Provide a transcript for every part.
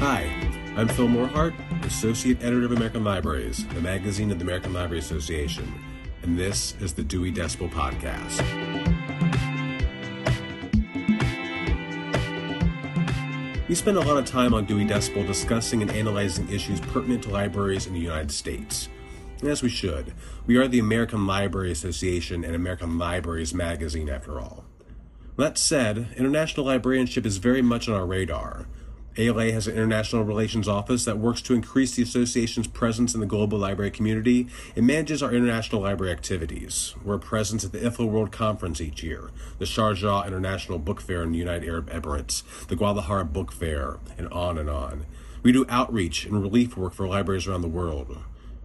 Hi, I'm Phil Morehart, Associate Editor of American Libraries, the magazine of the American Library Association, and this is the Dewey Decibel Podcast. We spend a lot of time on Dewey Decibel discussing and analyzing issues pertinent to libraries in the United States. And as we should. We are the American Library Association and American Libraries magazine, after all. That said, international librarianship is very much on our radar. ALA has an international relations office that works to increase the association's presence in the global library community and manages our international library activities. We're present at the IFLA World Conference each year, the Sharjah International Book Fair in the United Arab Emirates, the Guadalajara Book Fair, and on and on. We do outreach and relief work for libraries around the world.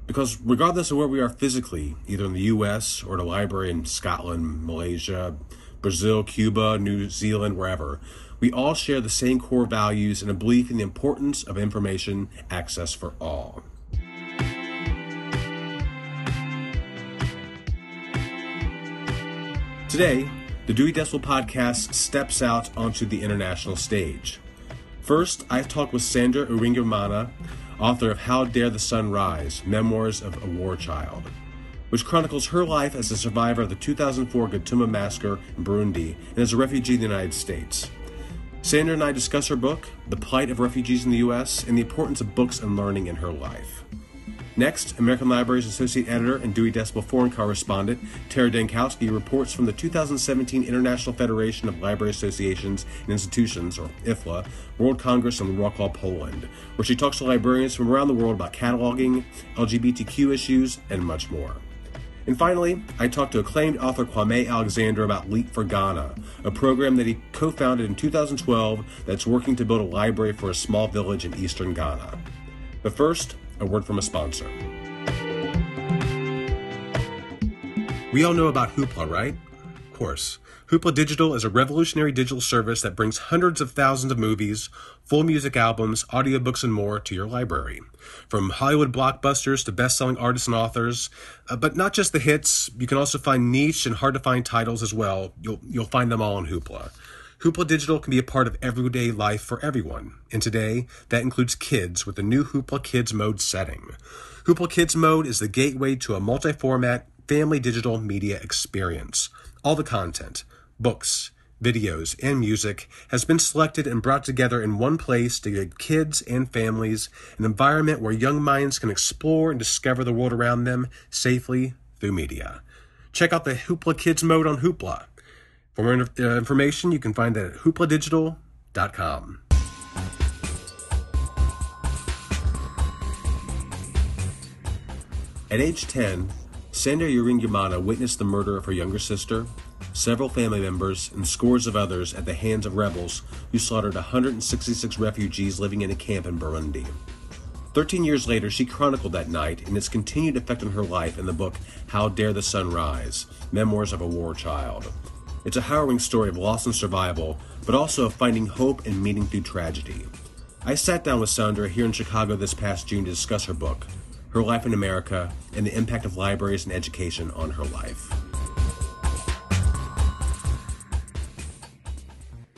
Because regardless of where we are physically, either in the US or at a library in Scotland, Malaysia, Brazil, Cuba, New Zealand, wherever, we all share the same core values and a belief in the importance of information access for all. Today, the Dewey Decibel podcast steps out onto the international stage. First, I talked with Sandra Uwiringiyimana, author of How Dare the Sun Rise Memoirs of a War Child, which chronicles her life as a survivor of the 2004 Gatumba massacre in Burundi and as a refugee in the United States. Sandra and I discuss her book, The Plight of Refugees in the U.S., and the importance of books and learning in her life. Next, American Library's Associate Editor and Dewey Decibel Foreign Correspondent Terra Dankowski reports from the 2017 International Federation of Library Associations and Institutions, or IFLA, World Congress in Wrocław, Poland, where she talks to librarians from around the world about cataloging, LGBTQ issues, and much more. And finally, I talked to acclaimed author Kwame Alexander about Leap for Ghana, a program that he co founded in 2012 that's working to build a library for a small village in eastern Ghana. But first, a word from a sponsor. We all know about Hoopla, right? Of course. Hoopla Digital is a revolutionary digital service that brings hundreds of thousands of movies, full music albums, audiobooks, and more to your library. From Hollywood blockbusters to best selling artists and authors, uh, but not just the hits, you can also find niche and hard to find titles as well. You'll, you'll find them all on Hoopla. Hoopla Digital can be a part of everyday life for everyone, and today that includes kids with the new Hoopla Kids Mode setting. Hoopla Kids Mode is the gateway to a multi format family digital media experience. All the content, books, videos, and music has been selected and brought together in one place to give kids and families an environment where young minds can explore and discover the world around them safely through media. Check out the Hoopla Kids mode on Hoopla. For more uh, information, you can find that at hoopladigital.com. At age 10, Sandra Uwiringiyimana witnessed the murder of her younger sister, several family members, and scores of others at the hands of rebels who slaughtered 166 refugees living in a camp in Burundi. Thirteen years later, she chronicled that night and its continued effect on her life in the book How Dare the Sun Rise Memoirs of a War Child. It's a harrowing story of loss and survival, but also of finding hope and meaning through tragedy. I sat down with Sandra here in Chicago this past June to discuss her book, her life in America, and the impact of libraries and education on her life.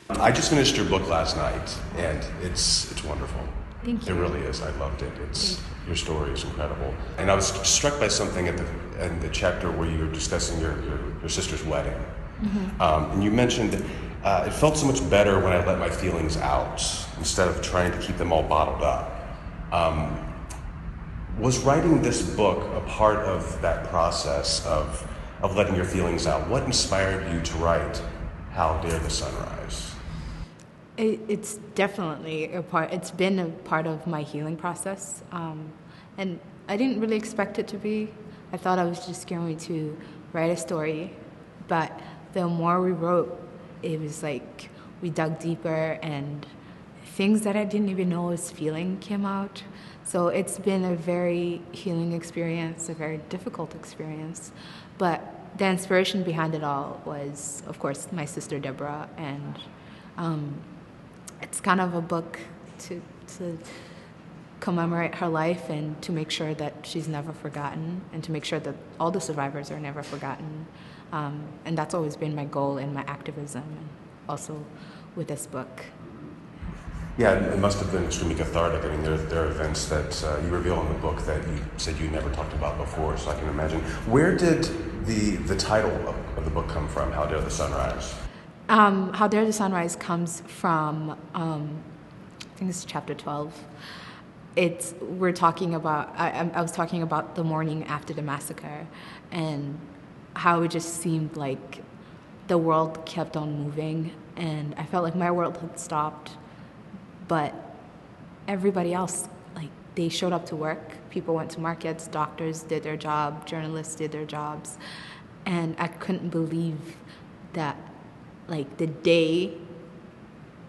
I just finished your book last night, and it's it's wonderful. Thank you. It really is. I loved it. It's your story is incredible, and I was struck by something at the in the chapter where you were discussing your your, your sister's wedding, mm-hmm. um, and you mentioned that uh, it felt so much better when I let my feelings out instead of trying to keep them all bottled up. Um, was writing this book a part of that process of, of letting your feelings out? What inspired you to write How Dare the Sun Rise? It, it's definitely a part, it's been a part of my healing process. Um, and I didn't really expect it to be. I thought I was just going to write a story, but the more we wrote, it was like we dug deeper and things that I didn't even know I was feeling came out. So it's been a very healing experience, a very difficult experience. But the inspiration behind it all was, of course, my sister Deborah, and um, it's kind of a book to, to commemorate her life and to make sure that she's never forgotten, and to make sure that all the survivors are never forgotten. Um, and that's always been my goal in my activism, and also with this book. Yeah, it must have been extremely cathartic. I mean, there, there are events that uh, you reveal in the book that you said you never talked about before, so I can imagine. Where did the, the title of, of the book come from, How Dare the Sun Rise? Um, How Dare the Sunrise comes from, um, I think it's chapter 12. It's, we're talking about, I, I was talking about the morning after the massacre and how it just seemed like the world kept on moving and I felt like my world had stopped but everybody else like they showed up to work people went to markets doctors did their job journalists did their jobs and i couldn't believe that like the day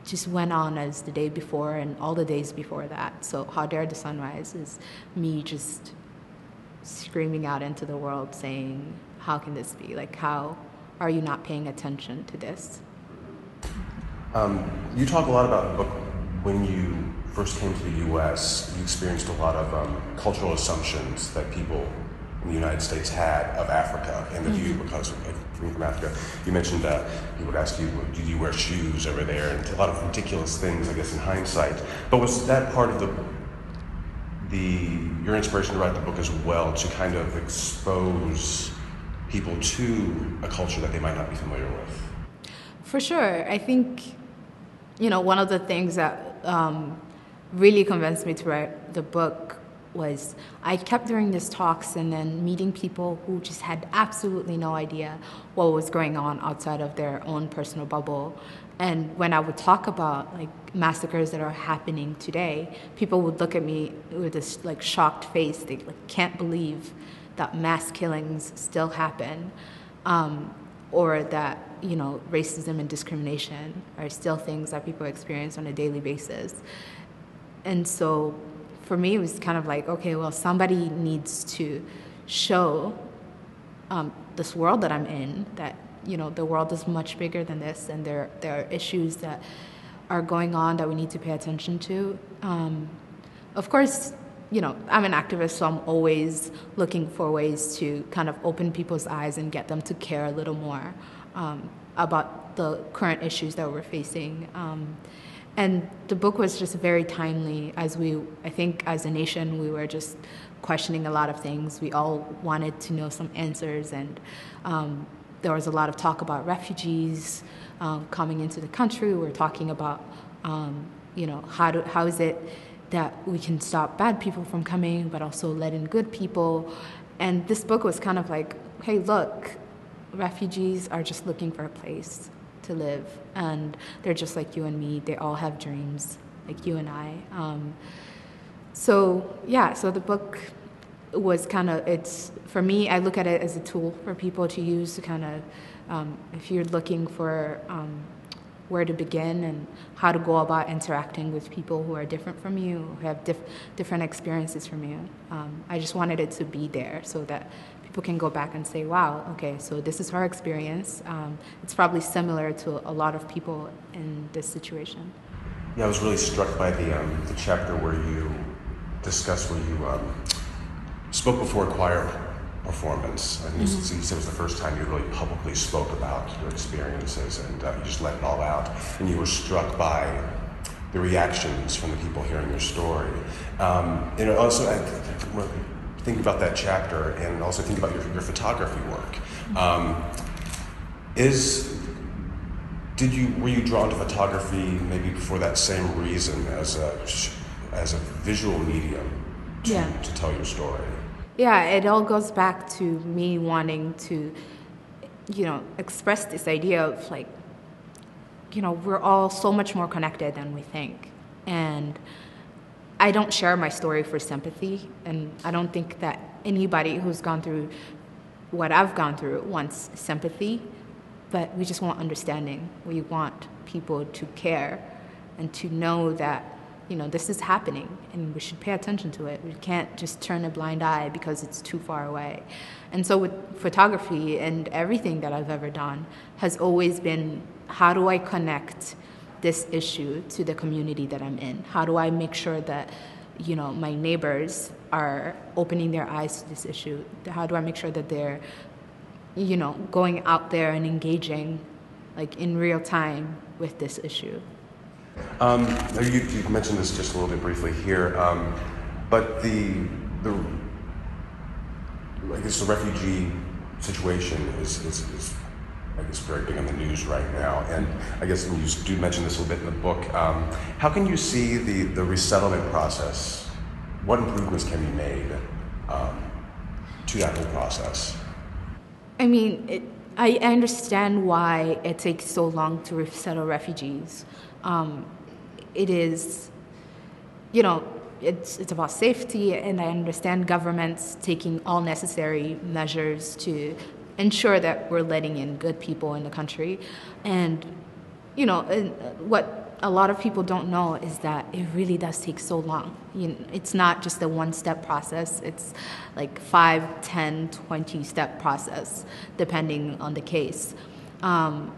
just went on as the day before and all the days before that so how dare the sunrise is me just screaming out into the world saying how can this be like how are you not paying attention to this um, you talk a lot about the book when you first came to the U.S., you experienced a lot of um, cultural assumptions that people in the United States had of Africa and the view mm-hmm. because of coming from Africa. You mentioned uh, people would ask you, "Do you wear shoes over there?" and a lot of ridiculous things, I guess, in hindsight. But was that part of the the your inspiration to write the book as well to kind of expose people to a culture that they might not be familiar with? For sure, I think you know one of the things that um, really convinced me to write the book was I kept doing these talks and then meeting people who just had absolutely no idea what was going on outside of their own personal bubble. And when I would talk about like massacres that are happening today, people would look at me with this like shocked face. They like, can't believe that mass killings still happen, um, or that you know, racism and discrimination are still things that people experience on a daily basis. And so for me, it was kind of like, okay, well, somebody needs to show um, this world that I'm in that, you know, the world is much bigger than this and there, there are issues that are going on that we need to pay attention to. Um, of course, you know, I'm an activist, so I'm always looking for ways to kind of open people's eyes and get them to care a little more um, about the current issues that we're facing. Um, and the book was just very timely as we, I think, as a nation, we were just questioning a lot of things. We all wanted to know some answers, and um, there was a lot of talk about refugees um, coming into the country. We we're talking about, um, you know, how, do, how is it that we can stop bad people from coming, but also let in good people. And this book was kind of like, hey, look, refugees are just looking for a place to live, and they're just like you and me. They all have dreams, like you and I. Um, so yeah, so the book was kind of it's for me. I look at it as a tool for people to use to kind of um, if you're looking for um, where to begin and how to go about interacting with people who are different from you, who have diff- different experiences from you. Um, I just wanted it to be there so that people can go back and say, wow, okay, so this is our experience. Um, it's probably similar to a lot of people in this situation. Yeah, I was really struck by the, um, the chapter where you discuss where you um, spoke before a choir performance. I think mm-hmm. you said it was the first time you really publicly spoke about your experiences and uh, you just let it all out. And you were struck by the reactions from the people hearing your story. Um, you know, also, I, think about that chapter and also think about your, your photography work. Um, is did you were you drawn to photography maybe for that same reason as a as a visual medium to, yeah. to tell your story? Yeah, it all goes back to me wanting to, you know, express this idea of like, you know, we're all so much more connected than we think, and I don't share my story for sympathy, and I don't think that anybody who's gone through what I've gone through wants sympathy, but we just want understanding. We want people to care and to know that you know this is happening and we should pay attention to it. We can't just turn a blind eye because it's too far away. And so with photography and everything that I've ever done has always been how do I connect this issue to the community that I'm in? How do I make sure that you know my neighbors are opening their eyes to this issue? How do I make sure that they're you know going out there and engaging like in real time with this issue? Um, you, you, mentioned this just a little bit briefly here, um, but the the I guess the refugee situation is, is, is, I guess very big on the news right now, and I guess you do mention this a little bit in the book. Um, how can you see the the resettlement process? What improvements can be made um, to that whole process? I mean, it, I understand why it takes so long to resettle refugees. Um, it is, you know, it's, it's about safety, and I understand governments taking all necessary measures to ensure that we're letting in good people in the country. And, you know, what a lot of people don't know is that it really does take so long. You know, it's not just a one step process, it's like 5, 10, 20 step process, depending on the case. Um,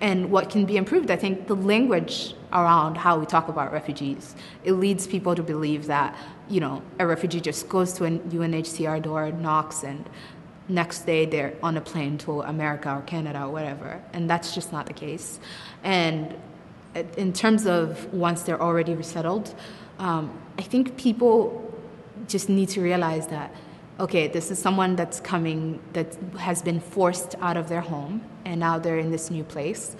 and what can be improved, I think the language around how we talk about refugees, it leads people to believe that, you know, a refugee just goes to a UNHCR door, knocks, and next day they're on a plane to America or Canada or whatever. And that's just not the case. And in terms of once they're already resettled, um, I think people just need to realize that okay, this is someone that's coming that has been forced out of their home and now they're in this new place.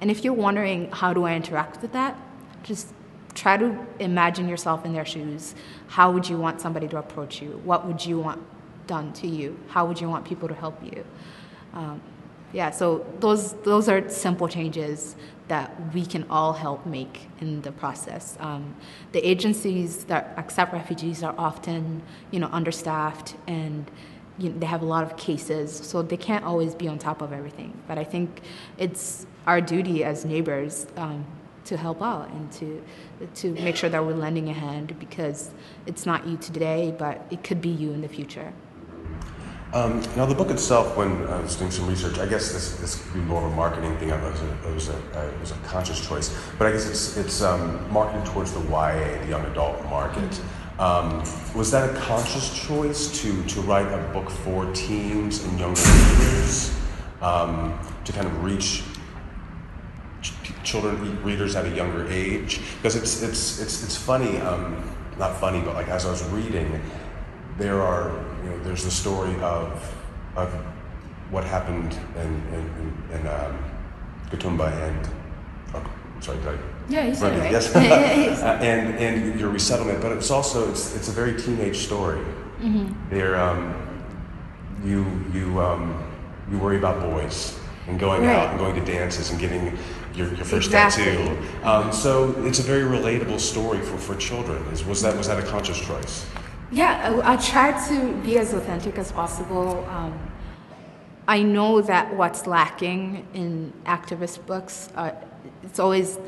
And if you're wondering how do I interact with that, just try to imagine yourself in their shoes. How would you want somebody to approach you? What would you want done to you? How would you want people to help you? Um, yeah, so those those are simple changes that we can all help make in the process. Um, the agencies that accept refugees are often, you know, understaffed and you know, they have a lot of cases, so they can't always be on top of everything. But I think it's our duty as neighbors um, to help out and to to make sure that we're lending a hand because it's not you today, but it could be you in the future. Um, now, the book itself, when I was doing some research, I guess this, this could be more of a marketing thing. It was a, it was a, it was a conscious choice, but I guess it's, it's um, marketed towards the YA, the young adult market. Um, was that a conscious choice to, to write a book for teens and younger readers um, to kind of reach ch- children readers at a younger age? Because it's, it's, it's, it's funny, um, not funny, but like as I was reading, there are, you know, there's the story of, of what happened in, in, in, in um, Gatumba and, oh, sorry, did I? Yeah, you said right. Yes. and, and your resettlement, but it's also, it's, it's a very teenage story. Mm-hmm. There, um, you, you, um, you worry about boys and going right. out and going to dances and getting your, your first exactly. tattoo. Um, so it's a very relatable story for, for children. Is, was that was that a conscious choice? Yeah, I, try to be as authentic as possible. Um, I know that what's lacking in activist books, uh, it's always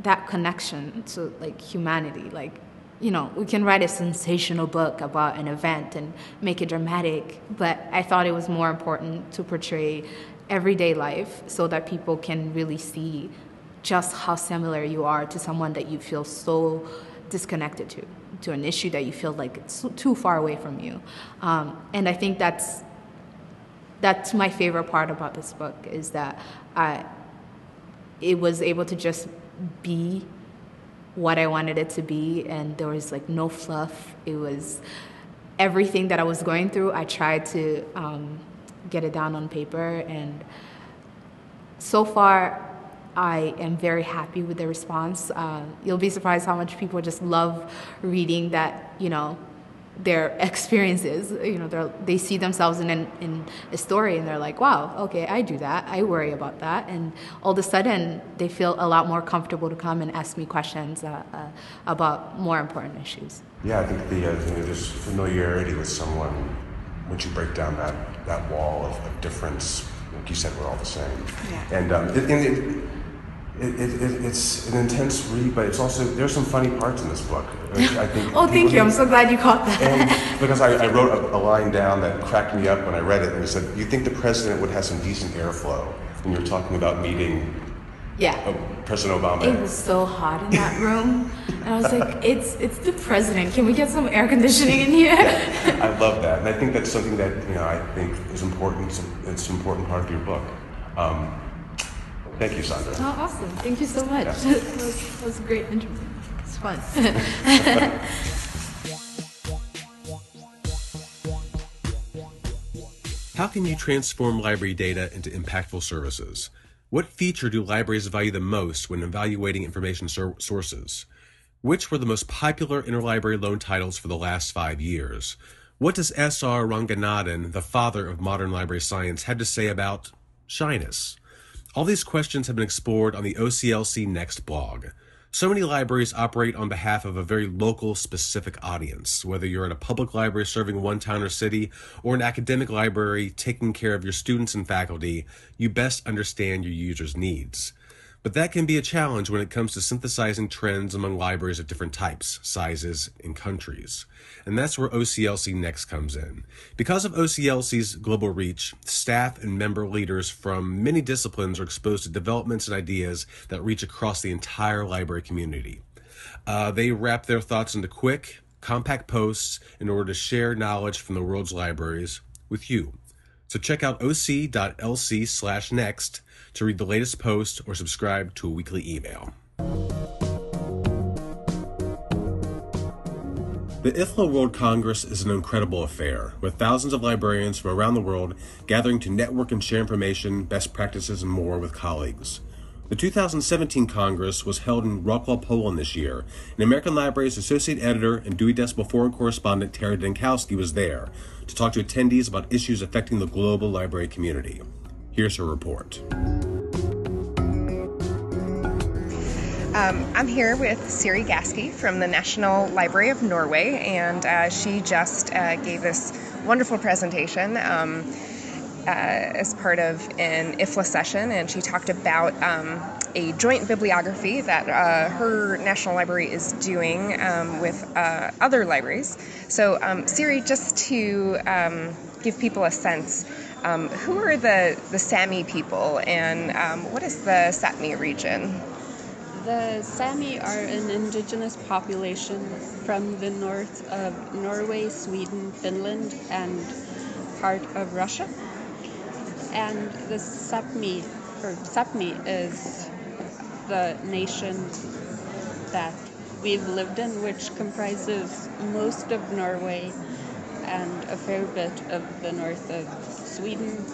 that connection to like humanity. Like, you know, we can write a sensational book about an event and make it dramatic, but I thought it was more important to portray everyday life so that people can really see just how similar you are to someone that you feel so disconnected to to an issue that you feel like it's too far away from you. Um, and I think that's that's my favorite part about this book is that I it was able to just be what I wanted it to be, and there was like no fluff. It was everything that I was going through. I tried to um, get it down on paper, and so far I am very happy with the response. Uh, you'll be surprised how much people just love reading that, you know, their experiences. You know, they see themselves in, an, in a story and they're like, wow, okay, I do that. I worry about that. And all of a sudden, they feel a lot more comfortable to come and ask me questions uh, uh, about more important issues. Yeah, I think the, uh, there's familiarity with someone once you break down that, that wall of, of difference. Like you said, we're all the same. Yeah. And um, it, it, it, it, it's an intense read, but it's also there's some funny parts in this book. I think. oh, thank you! I'm so glad you caught that. And because I, I wrote a, a, line down that cracked me up when I read it, and it said, "You think the president would have some decent airflow?" When you're talking about meeting. Yeah. Uh, President Obama. It was so hot in that room, and I was like, "It's it's the president. Can we get some air conditioning in here?" I love that, and I think that's something that you know I think is important. It's, it's an important part of your book. Um, Thank you, Sandra. Oh, awesome. Thank you so much. Yeah. that, was, that was a great interview. It's fun. How can you transform library data into impactful services? What feature do libraries value the most when evaluating information sur- sources? Which were the most popular interlibrary loan titles for the last five years? What does S.R. Ranganathan, the father of modern library science, have to say about shyness? All these questions have been explored on the OCLC Next blog. So many libraries operate on behalf of a very local, specific audience. Whether you're at a public library serving one town or city, or an academic library taking care of your students and faculty, you best understand your users' needs. But that can be a challenge when it comes to synthesizing trends among libraries of different types, sizes, and countries. And that's where OCLC Next comes in. Because of OCLC's global reach, staff and member leaders from many disciplines are exposed to developments and ideas that reach across the entire library community. Uh, they wrap their thoughts into quick, compact posts in order to share knowledge from the world's libraries with you. So check out oc.lc/next to read the latest post or subscribe to a weekly email. The IFLA World Congress is an incredible affair, with thousands of librarians from around the world gathering to network and share information, best practices, and more with colleagues. The 2017 Congress was held in Wrocław, Poland this year, and American Library's associate editor and Dewey Decibel Foreign correspondent Terra Dankowski was there to talk to attendees about issues affecting the global library community. Here's her report. Um, I'm here with Siri Gaski from the National Library of Norway, and uh, she just uh, gave this wonderful presentation um, uh, as part of an IFLA session, and she talked about um, a joint bibliography that uh, her National Library is doing um, with uh, other libraries. So, um, Siri, just to um, give people a sense, who are the, the Sami people and what is the Sapmi region? The Sami are an indigenous population from the north of Norway, Sweden, Finland, and part of Russia. And the Sapmi, or Sapmi, is the nation that we've lived in, which comprises most of Norway and a fair bit of the north of Sweden,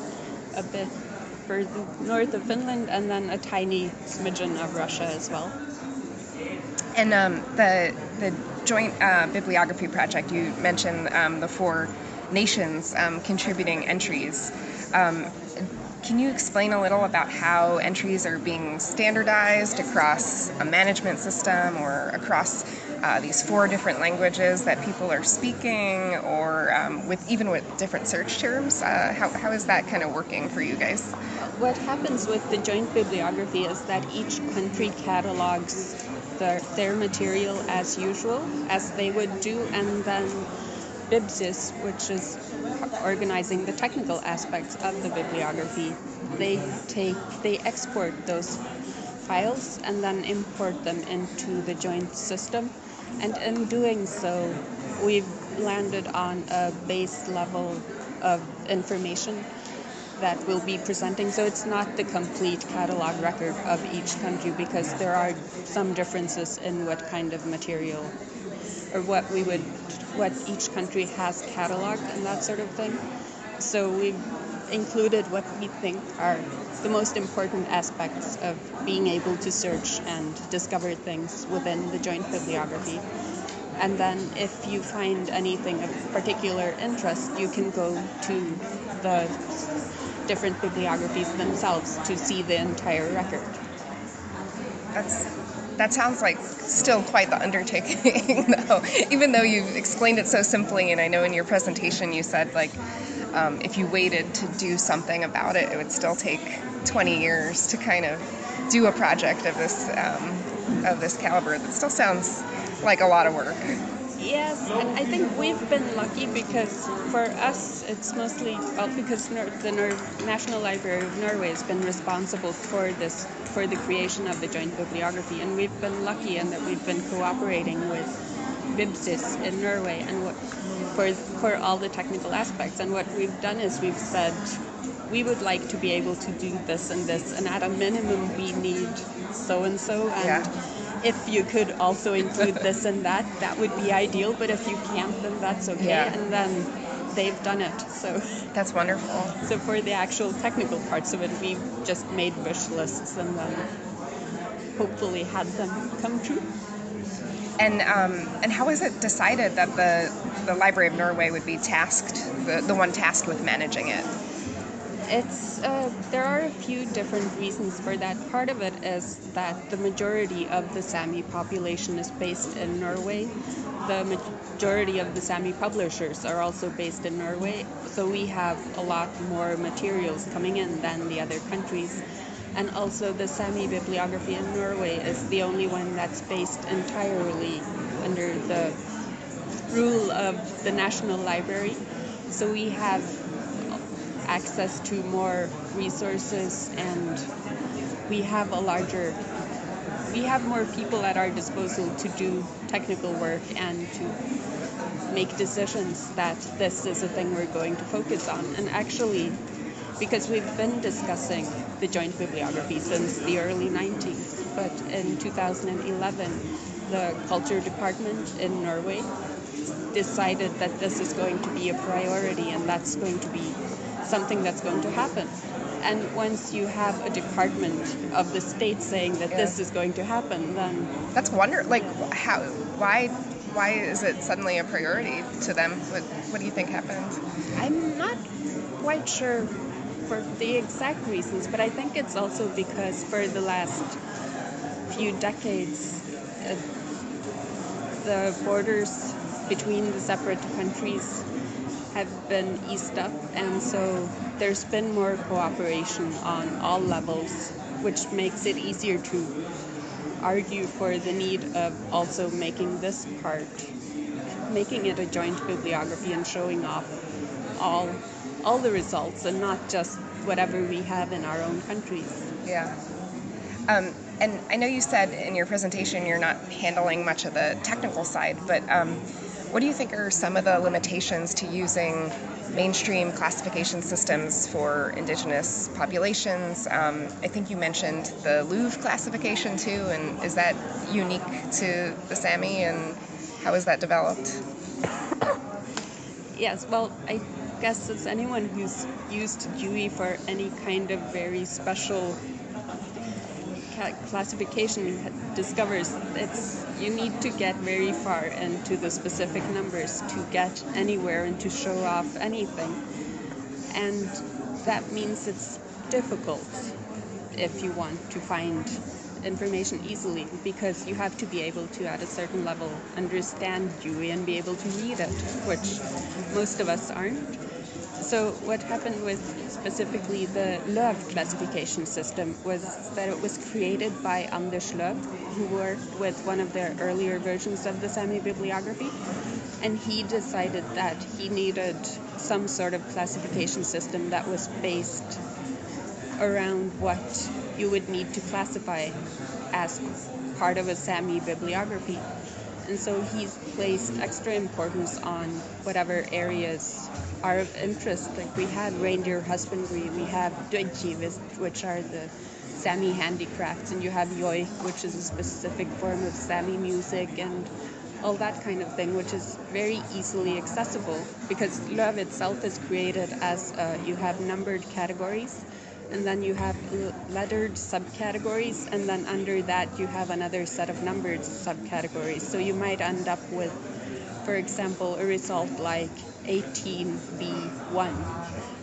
a bit further north of Finland, and then a tiny smidgen of Russia as well. And um, the the joint uh, bibliography project you mentioned um, the four nations um, contributing entries. Um, can you explain a little about how entries are being standardized across a management system or across uh, these four different languages that people are speaking, or um, with even with different search terms. Uh, how, how is that kind of working for you guys? What happens with the joint bibliography is that each country catalogs their, their material as usual, as they would do, and then BIBSYS, which is organizing the technical aspects of the bibliography, they take they export those files and then import them into the joint system. And in doing so, we've landed on a base level of information that we'll be presenting. So it's not the complete catalog record of each country because there are some differences in what kind of material or what we would, what each country has cataloged and that sort of thing. So we've included what we think are the most important aspects of being able to search and discover things within the joint bibliography. And then, if you find anything of particular interest, you can go to the different bibliographies themselves to see the entire record. That's that sounds like still quite the undertaking, though. Even though you've explained it so simply, and I know in your presentation you said like um, if you waited to do something about it, it would still take 20 years to kind of do a project of this um, of this caliber. That still sounds like a lot of work. Yes, and I think we've been lucky because for us it's mostly well, because the National Library of Norway has been responsible for this for the creation of the joint bibliography, and we've been lucky in that we've been cooperating with BIBSYS in Norway and what, for for all the technical aspects. And what we've done is we've said we would like to be able to do this and this, and at a minimum, we need so and so. And Yeah. If you could also include this and that, that would be ideal. But if you can't, then that's okay. Yeah. And then they've done it. So, That's wonderful. so for the actual technical parts of it, we just made wish lists and then hopefully had them come true. And um, and how was it decided that the the Library of Norway would be tasked the, the one tasked with managing it? It's uh, there are a few different reasons for that. Part of it is that the majority of the Sami population is based in Norway. The majority of the Sami publishers are also based in Norway, so we have a lot more materials coming in than the other countries. And also, the Sami bibliography in Norway is the only one that's based entirely under the rule of the National Library. So we have access to more resources and we have a larger we have more people at our disposal to do technical work and to make decisions that this is a thing we're going to focus on. And actually because we've been discussing the joint bibliography since the early 90s but in 2011 the culture department in Norway decided that this is going to be a priority and that's going to be something that's going to happen. And once you have a department of the state saying that this is going to happen, then That's wonder like how why why is it suddenly a priority to them? What what do you think happened? I'm not quite sure for the exact reasons, but I think it's also because for the last few decades, uh, the borders between the separate countries have been eased up, and so there's been more cooperation on all levels, which makes it easier to argue for the need of also making this part, making it a joint bibliography and showing off all all the results and not just whatever we have in our own countries. Yeah. Um, and I know you said in your presentation you're not handling much of the technical side, but um, what do you think are some of the limitations to using mainstream classification systems for indigenous populations? Um, I think you mentioned the Löw classification too, and is that unique to the Sami, and how is that developed? Yes, well, I guess as anyone who's used Dewey for any kind of very special classification discovers it's you need to get very far into the specific numbers to get anywhere and to show off anything. And that means it's difficult if you want to find information easily because you have to be able to at a certain level understand Dewey and be able to read it, which most of us aren't. So what happened with specifically the Löw classification system was that it was created by Anders Löw, who worked with one of the earlier versions of the Sami bibliography, and he decided that he needed some sort of classification system that was based around what you would need to classify as part of a Sami bibliography. And so he's placed extra importance on whatever areas are of interest. Like we had reindeer husbandry, we have duodji, which are the Sami handicrafts, and you have Yoi, which is a specific form of Sami music, and all that kind of thing, which is very easily accessible because Löw itself is created as uh, you have numbered categories and then you have lettered subcategories, and then under that you have another set of numbered subcategories. So you might end up with, for example, a result like 18B1,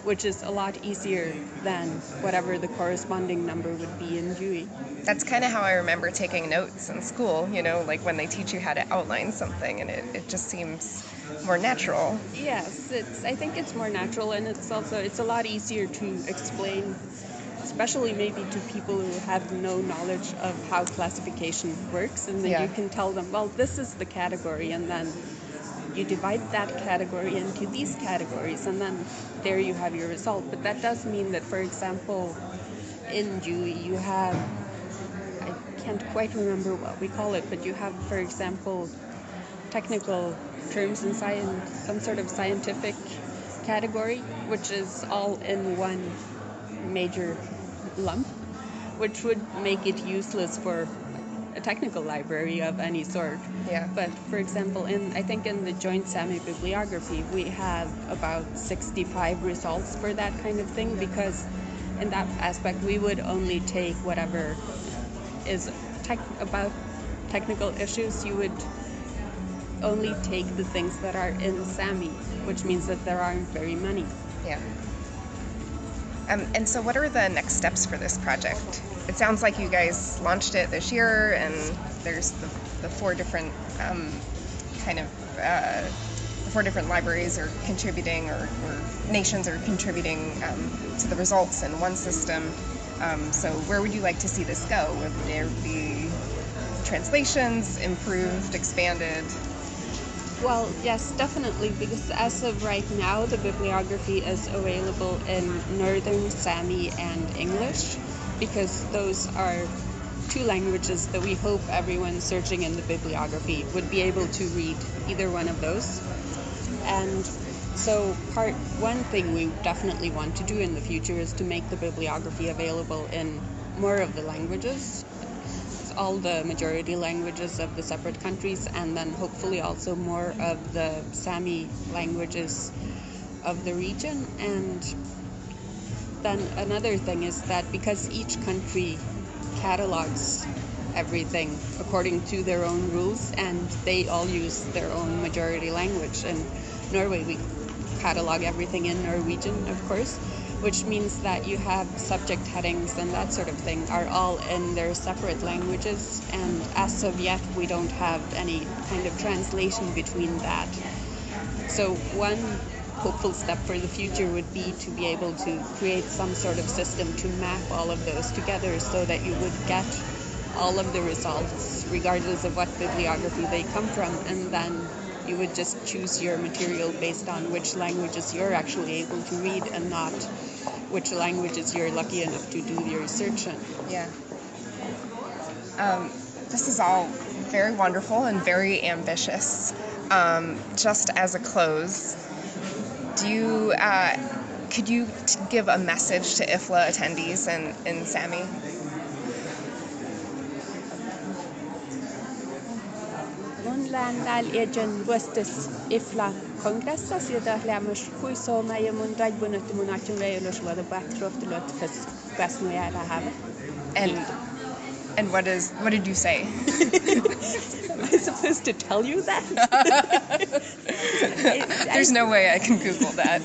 which is a lot easier than whatever the corresponding number would be in Dewey. That's kind of how I remember taking notes in school, you know, like when they teach you how to outline something, and it, it just seems more natural. Yes, it's. I think it's more natural, and it's also it's a lot easier to explain, especially maybe to people who have no knowledge of how classification works, and then Yeah. you can tell them, well, this is the category, and then you divide that category into these categories, and then there you have your result. But that does mean that, for example, in Dewey you have. I can't quite remember what we call it, but you have, for example, technical terms in science, some sort of scientific category, which is all in one major lump, which would make it useless for a technical library of any sort. Yeah. But for example, in I think in the joint Sami bibliography, we have about 65 results for that kind of thing because in that aspect we would only take whatever is tech about technical issues. You would only take the things that are in Sami, which means that there aren't very many. Yeah. Um, and so, what are the next steps for this project? It sounds like you guys launched it this year, and there's the, the four different um, kind of uh, the four different libraries are contributing, or, or nations are contributing um, to the results in one system. Um, so, where would you like to see this go? Would there be translations improved, expanded? Well, yes, definitely, because as of right now, the bibliography is available in Northern Sami and English, because those are two languages that we hope everyone searching in the bibliography would be able to read either one of those. And so, part one thing we definitely want to do in the future is to make the bibliography available in more of the languages all the majority languages of the separate countries and then hopefully also more of the Sami languages of the region. And then another thing is that because each country catalogs everything according to their own rules and they all use their own majority language. In Norway, we catalog everything in Norwegian, of course which means that you have subject headings and that sort of thing are all in their separate languages. And as of yet, we don't have any kind of translation between that. So, one hopeful step for the future would be to be able to create some sort of system to map all of those together so that you would get all of the results, regardless of what bibliography they come from, and then you would just choose your material based on which languages you're actually able to read and not which languages you're lucky enough to do your research in. Yeah. Um, this is all very wonderful and very ambitious. Um, just as a close, do you uh, could you give a message to IFLA attendees and, in Sami? Westes ifla kongressas jeda lämmus kuisoma ja mun dagbunet mun achun reilos wada backtroft lot fes gasnu yara have. And and what is what did you say? Am I supposed to tell you that? There's no way I can Google that.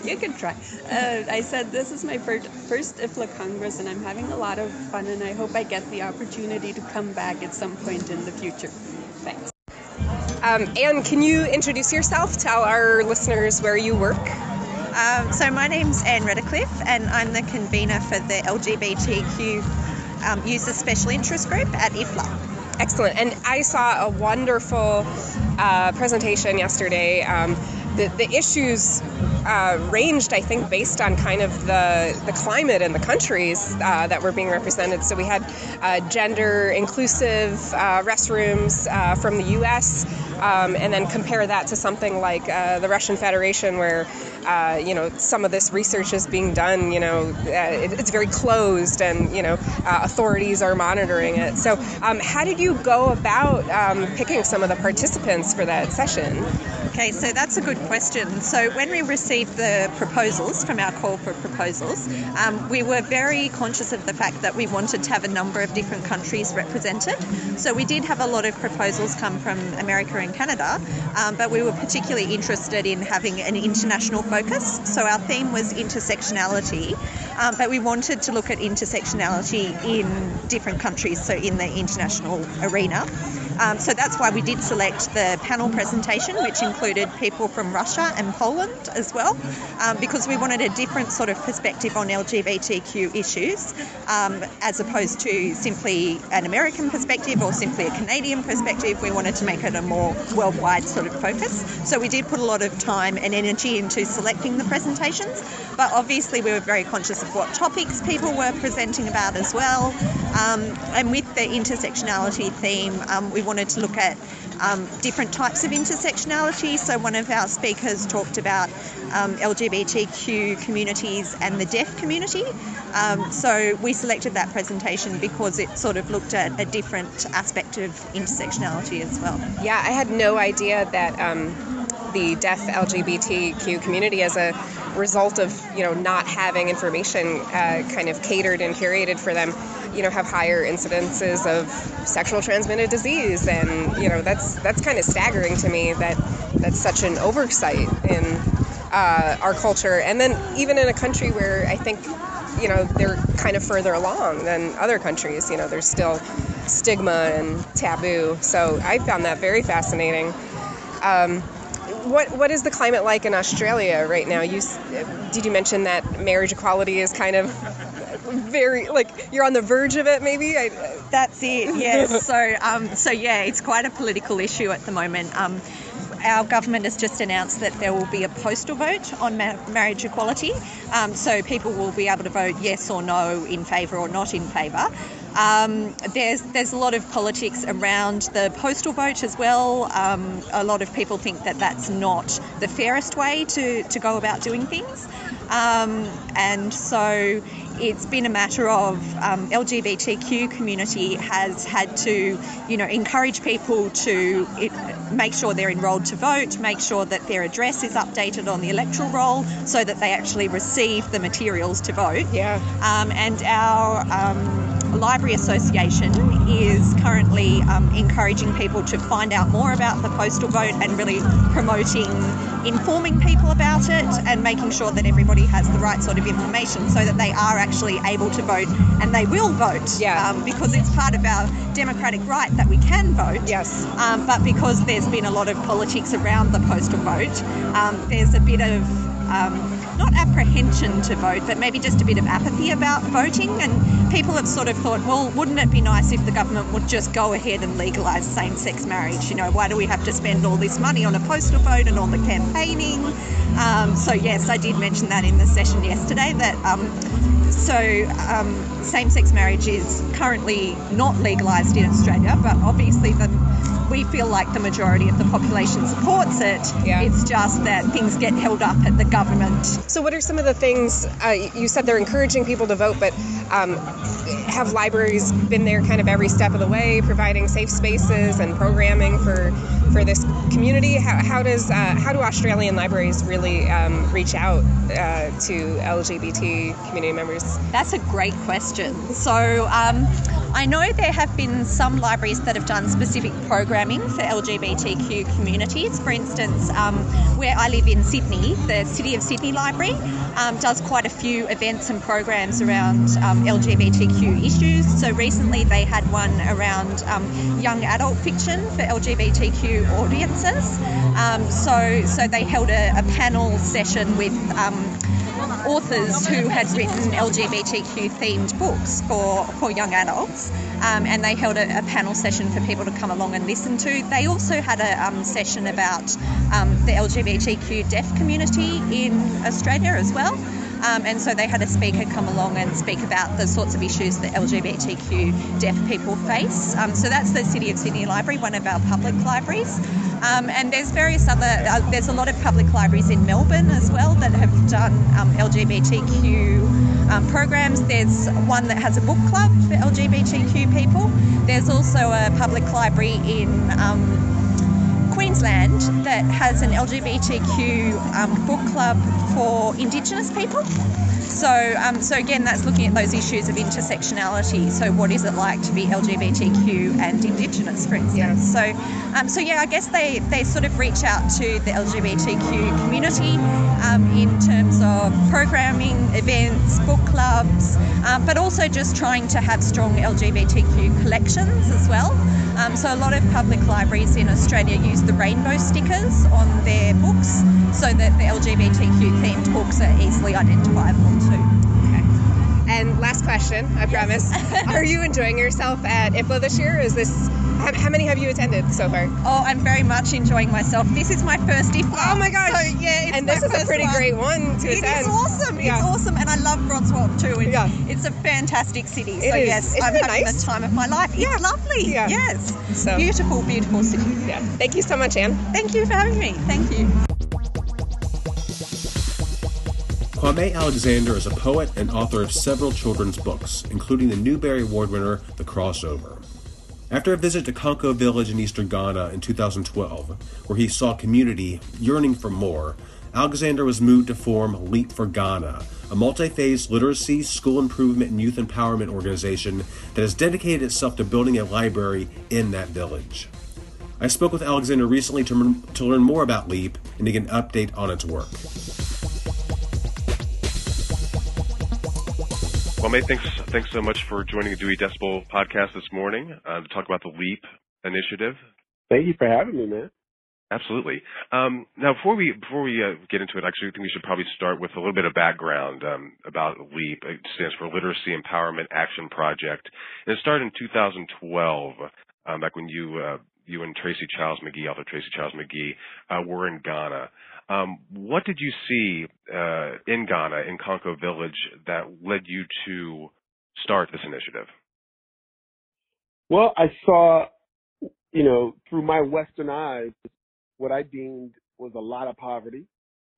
you can try. Uh, I said this is my first first IFLA Congress, and I'm having a lot of fun, and I hope I get the opportunity to come back at some point in the future. Thanks. Um, Anne, can you introduce yourself? Tell our listeners where you work. Um, so my name's Anne Reddacliff, and I'm the convener for the LGBTQ um, User Special Interest Group at IFLA. Excellent. And I saw a wonderful uh, presentation yesterday. Um, the, the issues uh, ranged, I think, based on kind of the, the climate and the countries uh, that were being represented. So we had uh, gender inclusive uh, restrooms uh, from the US, um, and then compare that to something like uh, the Russian Federation, where you know some of this research is being done. You know, it, it's very closed, and you know authorities are monitoring it. So, um, how did you go about um, picking some of the participants for that session? Okay, so that's a good question. So when we received the proposals from our call for proposals, um, we were very conscious of the fact that we wanted to have a number of different countries represented. So we did have a lot of proposals come from America and Canada, um, but we were particularly interested in having an international focus. So our theme was intersectionality, um, but we wanted to look at intersectionality in different countries, so in the international arena. Um, so that's why we did select the panel presentation, which included people from Russia and Poland as well, um, because we wanted a different sort of perspective on LGBTQ issues, um, as opposed to simply an American perspective or simply a Canadian perspective. We wanted to make it a more worldwide sort of focus. So we did put a lot of time and energy into selecting the presentations, but obviously we were very conscious of what topics people were presenting about as well. Um, and with the intersectionality theme, um, we wanted to look at um, different types of intersectionality. So one of our speakers talked about um, LGBTQ communities and the deaf community. Um, so we selected that presentation because it sort of looked at a different aspect of intersectionality as well. Yeah, I had no idea that um, the deaf LGBTQ community, as a result of you know not having information uh, kind of catered and curated for them, you know, have higher incidences of sexual transmitted disease, and you know that's that's kind of staggering to me that that's such an oversight in uh, our culture, and then even in a country where I think you know they're kind of further along than other countries. You know, there's still stigma and taboo. So I found that very fascinating. Um, what what is the climate like in Australia right now? You did you mention that marriage equality is kind of very like you're on the verge of it maybe I, that's it yes so um, so yeah it's quite a political issue at the moment um, our government has just announced that there will be a postal vote on ma- marriage equality. Um, so people will be able to vote yes or no in favour or not in favour. Um, there's there's a lot of politics around the postal vote as well. Um, a lot of people think that that's not the fairest way to, to go about doing things. Um, and so it's been a matter of um, LGBTQ community has had to, you know, encourage people to it, make sure they're enrolled to vote, make sure that their address is updated on the electoral roll, so that they actually receive the materials to vote. Yeah. Um, and our um, library association is currently um, encouraging people to find out more about the postal vote and really promoting informing people about it and making sure that everybody has the right sort of information so that they are actually able to vote and they will vote. Yeah. Um, because it's part of our democratic right that we can vote. Yes. Um, but because there's been a lot of politics around the postal vote, um, there's a bit of um, not apprehension to vote, but maybe just a bit of apathy about voting. And people have sort of thought, well, wouldn't it be nice if the government would just go ahead and legalise same sex marriage? You know, why do we have to spend all this money on a postal vote and all the campaigning? Um, so, yes, I did mention that in the session yesterday that. Um, so, um, same sex marriage is currently not legalised in Australia, but obviously the we feel like the majority of the population supports it. Yeah. It's just that things get held up at the government. So, what are some of the things uh, you said they're encouraging people to vote, but um, have libraries been there kind of every step of the way, providing safe spaces and programming for for this community? How, how does uh, how do Australian libraries really um, reach out uh, to LGBT community members? That's a great question. So. Um, I know there have been some libraries that have done specific programming for LGBTQ communities. For instance, um, where I live in Sydney, the City of Sydney Library um, does quite a few events and programs around um, LGBTQ issues. So recently they had one around um, young adult fiction for LGBTQ audiences. Um, so, so they held a, a panel session with um, authors who had written LGBTQ themed books for, for young adults. Um, and they held a, a, panel session for people to come along and listen to. They also had a um, session about um, the LGBTQ deaf community in Australia as well. Um, and so they had a speaker come along and speak about the sorts of issues that LGBTQ deaf people face. Um, so that's the City of Sydney Library, one of our public libraries. Um, and there's various other, uh, there's a lot of public libraries in Melbourne as well that have done um, LGBTQ um, programs. There's one that has a book club for LGBTQ people. There's also a public library in um, Queensland that has an LGBTQ um, book club for Indigenous people. So, um, so again, that's looking at those issues of intersectionality. So, what is it like to be LGBTQ and Indigenous, for instance? Yeah. So, um, so yeah, I guess they, they sort of reach out to the LGBTQ community um, in terms of programming, events, book clubs, um, but also just trying to have strong LGBTQ collections as well. Um, so, a lot of public libraries in Australia use the rainbow stickers on their books so that the LGBTQ themed books are easily identifiable too. And last question, I promise. Are you enjoying yourself at IFLA this year? Is this How, how, many have you attended so far? Oh, I'm very much enjoying myself. This is my first IFLA. Oh my gosh! So, yeah, and this is a pretty one. great one to it attend. It is awesome. Yeah. It's awesome, and I love Wrocław too. It's, yeah. it's a fantastic city. It so is. yes, Isn't I'm having nice? the time of my life. Yeah. It's lovely. Yeah. Yes. So beautiful, beautiful city. Yeah. Thank you so much, Anne. Thank you for having me. Thank you. Kwame Alexander is a poet and author of several children's books, including the Newbery Award winner The Crossover. After a visit to Konko Village in eastern Ghana in 2012, where he saw community yearning for more, Alexander was moved to form Leap for Ghana, a multi phase literacy, school improvement, and youth empowerment organization that has dedicated itself to building a library in that village. I spoke with Alexander recently to, to learn more about LEAP and to get an update on its work. Well, May, thanks, thanks so much for joining the Dewey Decibel podcast this morning uh, to talk about the LEAP initiative. Thank you for having me, man. Absolutely. Um, now, before we before we uh, get into it, actually, I think we should probably start with a little bit of background um, about LEAP. It stands for Literacy Empowerment Action Project, and it started in 2012, um, back when you uh, you and Tracy Childs McGee, author Tracy Childs McGee, uh, were in Ghana. Um, what did you see uh, in Ghana, in Konko Village, that led you to start this initiative? Well, I saw, you know, through my Western eyes, what I deemed was a lot of poverty.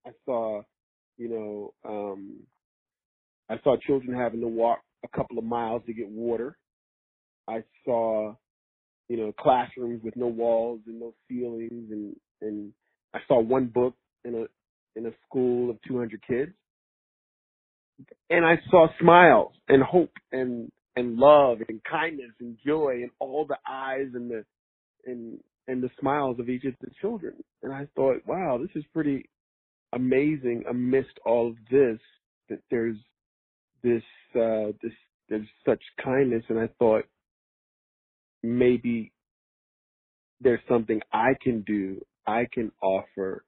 I saw, you know, um, I saw children having to walk a couple of miles to get water. I saw, you know, classrooms with no walls and no ceilings, and and I saw one book in a in a school of 200 kids, and I saw smiles and hope and and love and kindness and joy and all the eyes and the and and the smiles of each of the children. And I thought, wow, this is pretty amazing amidst all of this that there's this uh this there's such kindness and I thought maybe there's something I can do, I can offer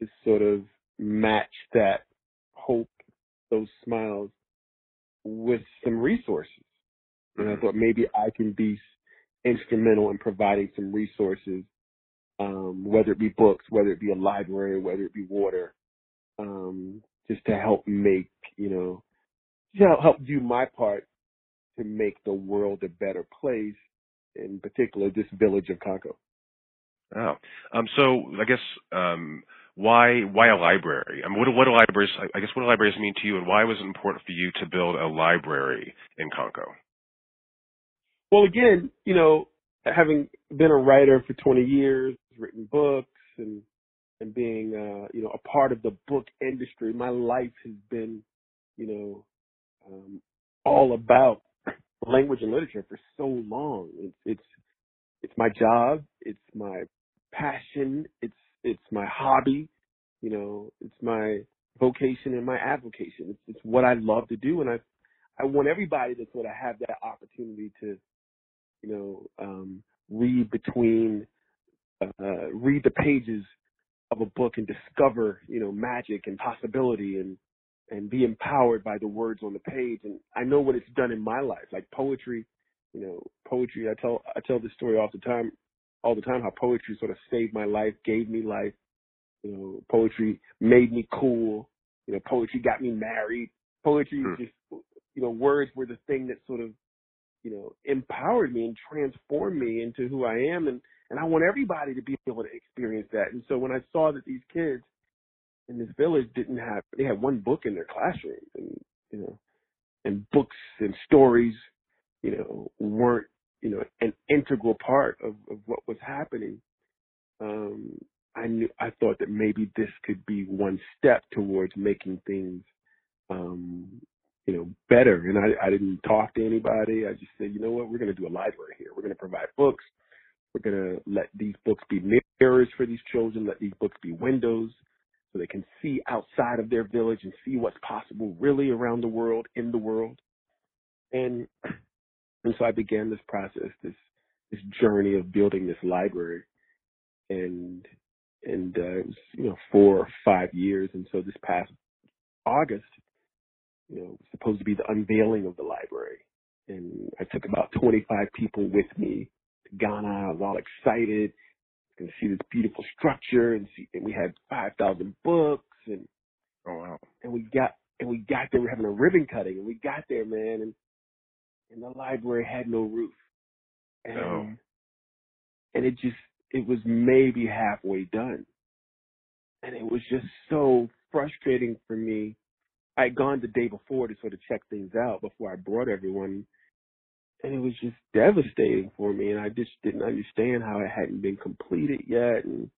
to sort of match that hope, those smiles with some resources. And I thought maybe I can be instrumental in providing some resources, um, whether it be books, whether it be a library, whether it be water, um, just to help make, you know, to help do my part to make the world a better place, in particular this village of Konko. Oh, um, so I guess um, why why a library? I mean, what what do libraries? I guess what do libraries mean to you, and why was it important for you to build a library in Konko? Well, again, you know, having been a writer for 20 years, written books, and and being uh, you know a part of the book industry, my life has been, you know, um, all about language and literature for so long. It's it's it's my job. It's my passion. It's it's my hobby. You know, it's my vocation and my avocation. It's it's what I love to do, and I I want everybody to sort of have that opportunity to, you know, um, read between, uh, read the pages of a book and discover, you know, magic and possibility and and be empowered by the words on the page. And I know what it's done in my life, like poetry. You know, poetry. I tell I tell this story all the time, all the time. How poetry sort of saved my life, gave me life. You know, poetry made me cool. You know, poetry got me married. Poetry Hmm. just, you know, words were the thing that sort of, you know, empowered me and transformed me into who I am. And and I want everybody to be able to experience that. And so when I saw that these kids in this village didn't have they had one book in their classroom and you know and books and stories you know weren't you know an integral part of, of what was happening um i knew i thought that maybe this could be one step towards making things um you know better. And i i didn't talk to anybody. I just said you know what? We're going to do a library here. We're going to provide books. We're going to let these books be mirrors for these children. Let these books be windows so they can see outside of their village and see what's possible really around the world, in the world. And and so I began this process, this this journey of building this library. And and uh, it was you know four or five years. And so this past August, you know, was supposed to be the unveiling of the library. And I took about 25 people with me to Ghana. I was all excited and see this beautiful structure and see, and we had 5,000 books and, oh wow. And we got, and we got there, we we're having a ribbon cutting and we got there, man, and, and the library had no roof. Oh. And, oh. and it just, it was maybe halfway done. And it was just so frustrating for me. I had gone the day before to sort of check things out before I brought everyone and it was just devastating for me and I just didn't understand how it hadn't been completed yet and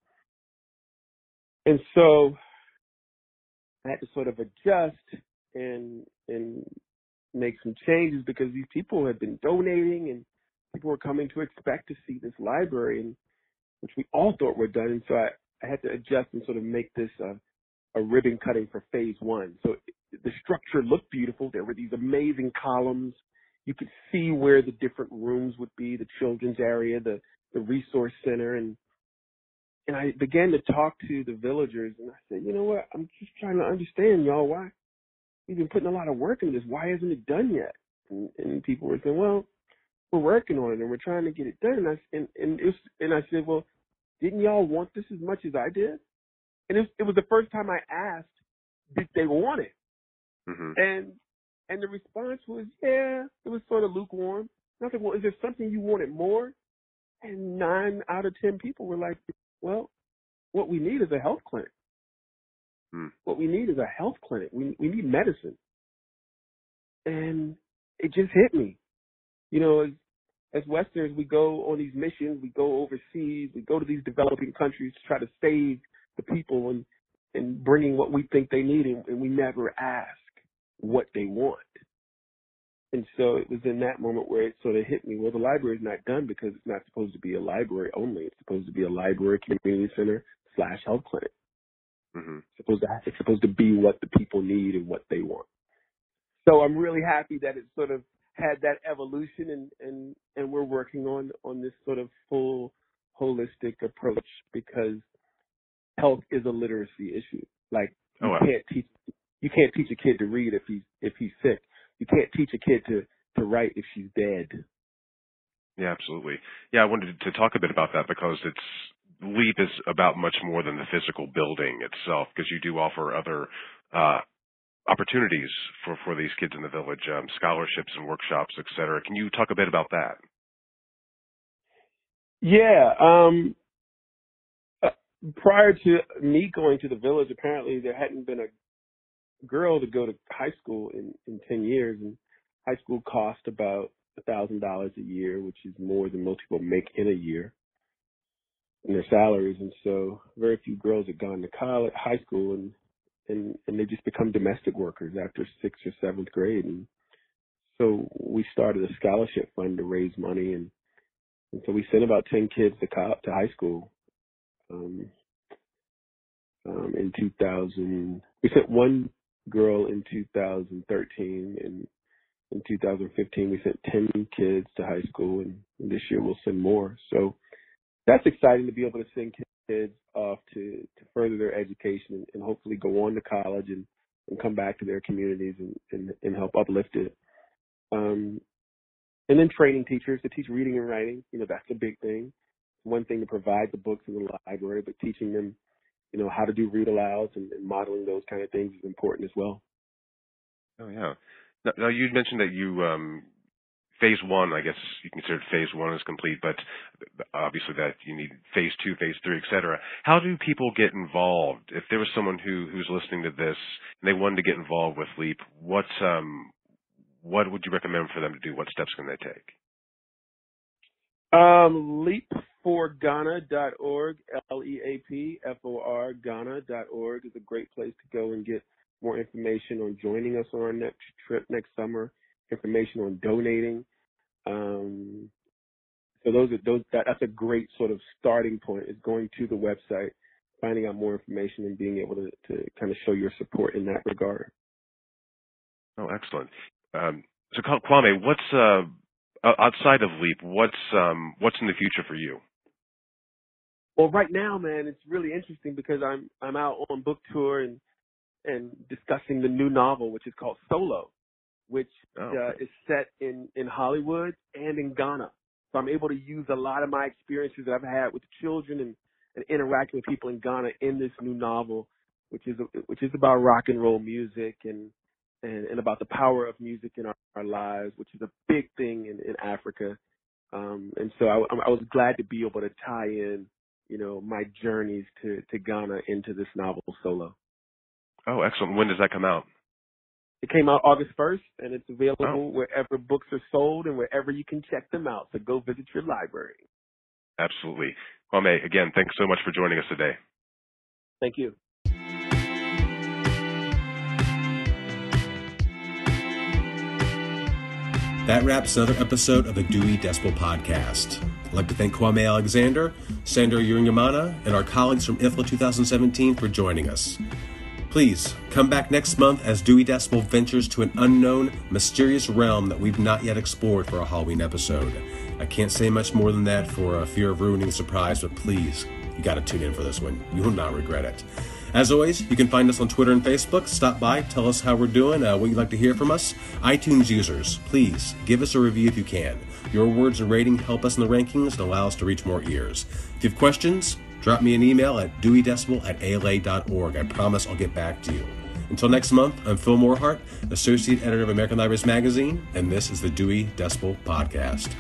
and so I had to sort of adjust and and make some changes because these people had been donating and people were coming to expect to see this library and which we all thought were done and so I, I had to adjust and sort of make this uh, a ribbon cutting for phase one. So the structure looked beautiful. There were these amazing columns you could see where the different rooms would be, the children's area, the, the resource center. And, and I began to talk to the villagers and I said, you know what? I'm just trying to understand y'all why we've been putting a lot of work in this. Why isn't it done yet? And, and people were saying, well, we're working on it and we're trying to get it done. And I, and, and, was, and I said, well, didn't y'all want this as much as I did? And it, it was the first time I asked, did they want it? Mm-hmm. And and the response was, yeah, it was sort of lukewarm. And I said, well, is there something you wanted more? And nine out of ten people were like, well, what we need is a health clinic. Hmm. What we need is a health clinic. We we need medicine. And it just hit me. You know, as as Westerners, we go on these missions, we go overseas, we go to these developing countries to try to save the people and and bringing what we think they need, and, and we never ask what they want. And so it was in that moment where it sort of hit me. Well, the library is not done because it's not supposed to be a library only. It's supposed to be a library, community center slash health clinic. Mm-hmm. It's supposed to it's supposed to be what the people need and what they want. So I'm really happy that it sort of had that evolution and and and we're working on on this sort of full holistic approach because health is a literacy issue. Like you oh, can't teach you can't teach a kid to read if he's if he's sick. You can't teach a kid to to write if she's dead. Yeah, absolutely. Yeah, I wanted to talk a bit about that because it's Leap is about much more than the physical building itself because you do offer other uh, opportunities for, for these kids in the village, um, scholarships and workshops, et cetera. Can you talk a bit about that? Yeah. Um, uh, prior to me going to the village, apparently there hadn't been a girl to go to high school in in 10 years and high school cost about a thousand dollars a year which is more than most people make in a year in their salaries and so very few girls have gone to college high school and and and they just become domestic workers after sixth or seventh grade and so we started a scholarship fund to raise money and and so we sent about 10 kids to to high school um um in 2000 we sent one girl in 2013 and in 2015 we sent 10 kids to high school and this year we'll send more so that's exciting to be able to send kids off to to further their education and, hopefully go on to college and and come back to their communities and and, and help uplift it um and then training teachers to teach reading and writing you know that's a big thing one thing to provide the books in the library but teaching them you know, how to do read alouds and, and modeling those kind of things is important as well. Oh yeah. Now, now you mentioned that you um, phase one, I guess you consider phase one is complete, but obviously that you need phase two, phase three, et cetera. How do people get involved? If there was someone who who's listening to this and they wanted to get involved with Leap, what's um what would you recommend for them to do? What steps can they take? Um, leap4ghana.org, L-E-A-P-F-O-R, Ghana.org is a great place to go and get more information on joining us on our next trip next summer, information on donating. Um, so those are those that, that's a great sort of starting point is going to the website, finding out more information and being able to, to kind of show your support in that regard. Oh, excellent. Um, so Kwame, what's uh, outside of Leap, what's um, what's in the future for you? Well, right now, man, it's really interesting because I'm I'm out on book tour and and discussing the new novel, which is called Solo, which oh. uh, is set in in Hollywood and in Ghana. So I'm able to use a lot of my experiences that I've had with children and, and interacting with people in Ghana in this new novel, which is which is about rock and roll music and and, and about the power of music in our, our lives, which is a big thing in, in Africa. Um, and so I, I was glad to be able to tie in, you know, my journeys to, to Ghana into this novel solo. Oh, excellent. When does that come out? It came out August 1st, and it's available oh. wherever books are sold and wherever you can check them out. So go visit your library. Absolutely. Kwame, again, thanks so much for joining us today. Thank you. That wraps another episode of the Dewey Decibel Podcast. I'd like to thank Kwame Alexander, Sandra Uwiringiyimana, and our colleagues from IFLA 2017 for joining us. Please come back next month as Dewey Decibel ventures to an unknown, mysterious realm that we've not yet explored for a Halloween episode. I can't say much more than that for a fear of ruining the surprise, but please, you gotta tune in for this one. You will not regret it. As always, you can find us on Twitter and Facebook. Stop by, tell us how we're doing, uh, what you'd like to hear from us. iTunes users, please give us a review if you can. Your words and rating help us in the rankings and allow us to reach more ears. If you have questions, drop me an email at deweydecibel at ala.org. I promise I'll get back to you. Until next month, I'm Phil Morehart, Associate Editor of American Libraries Magazine, and this is the Dewey Decibel Podcast.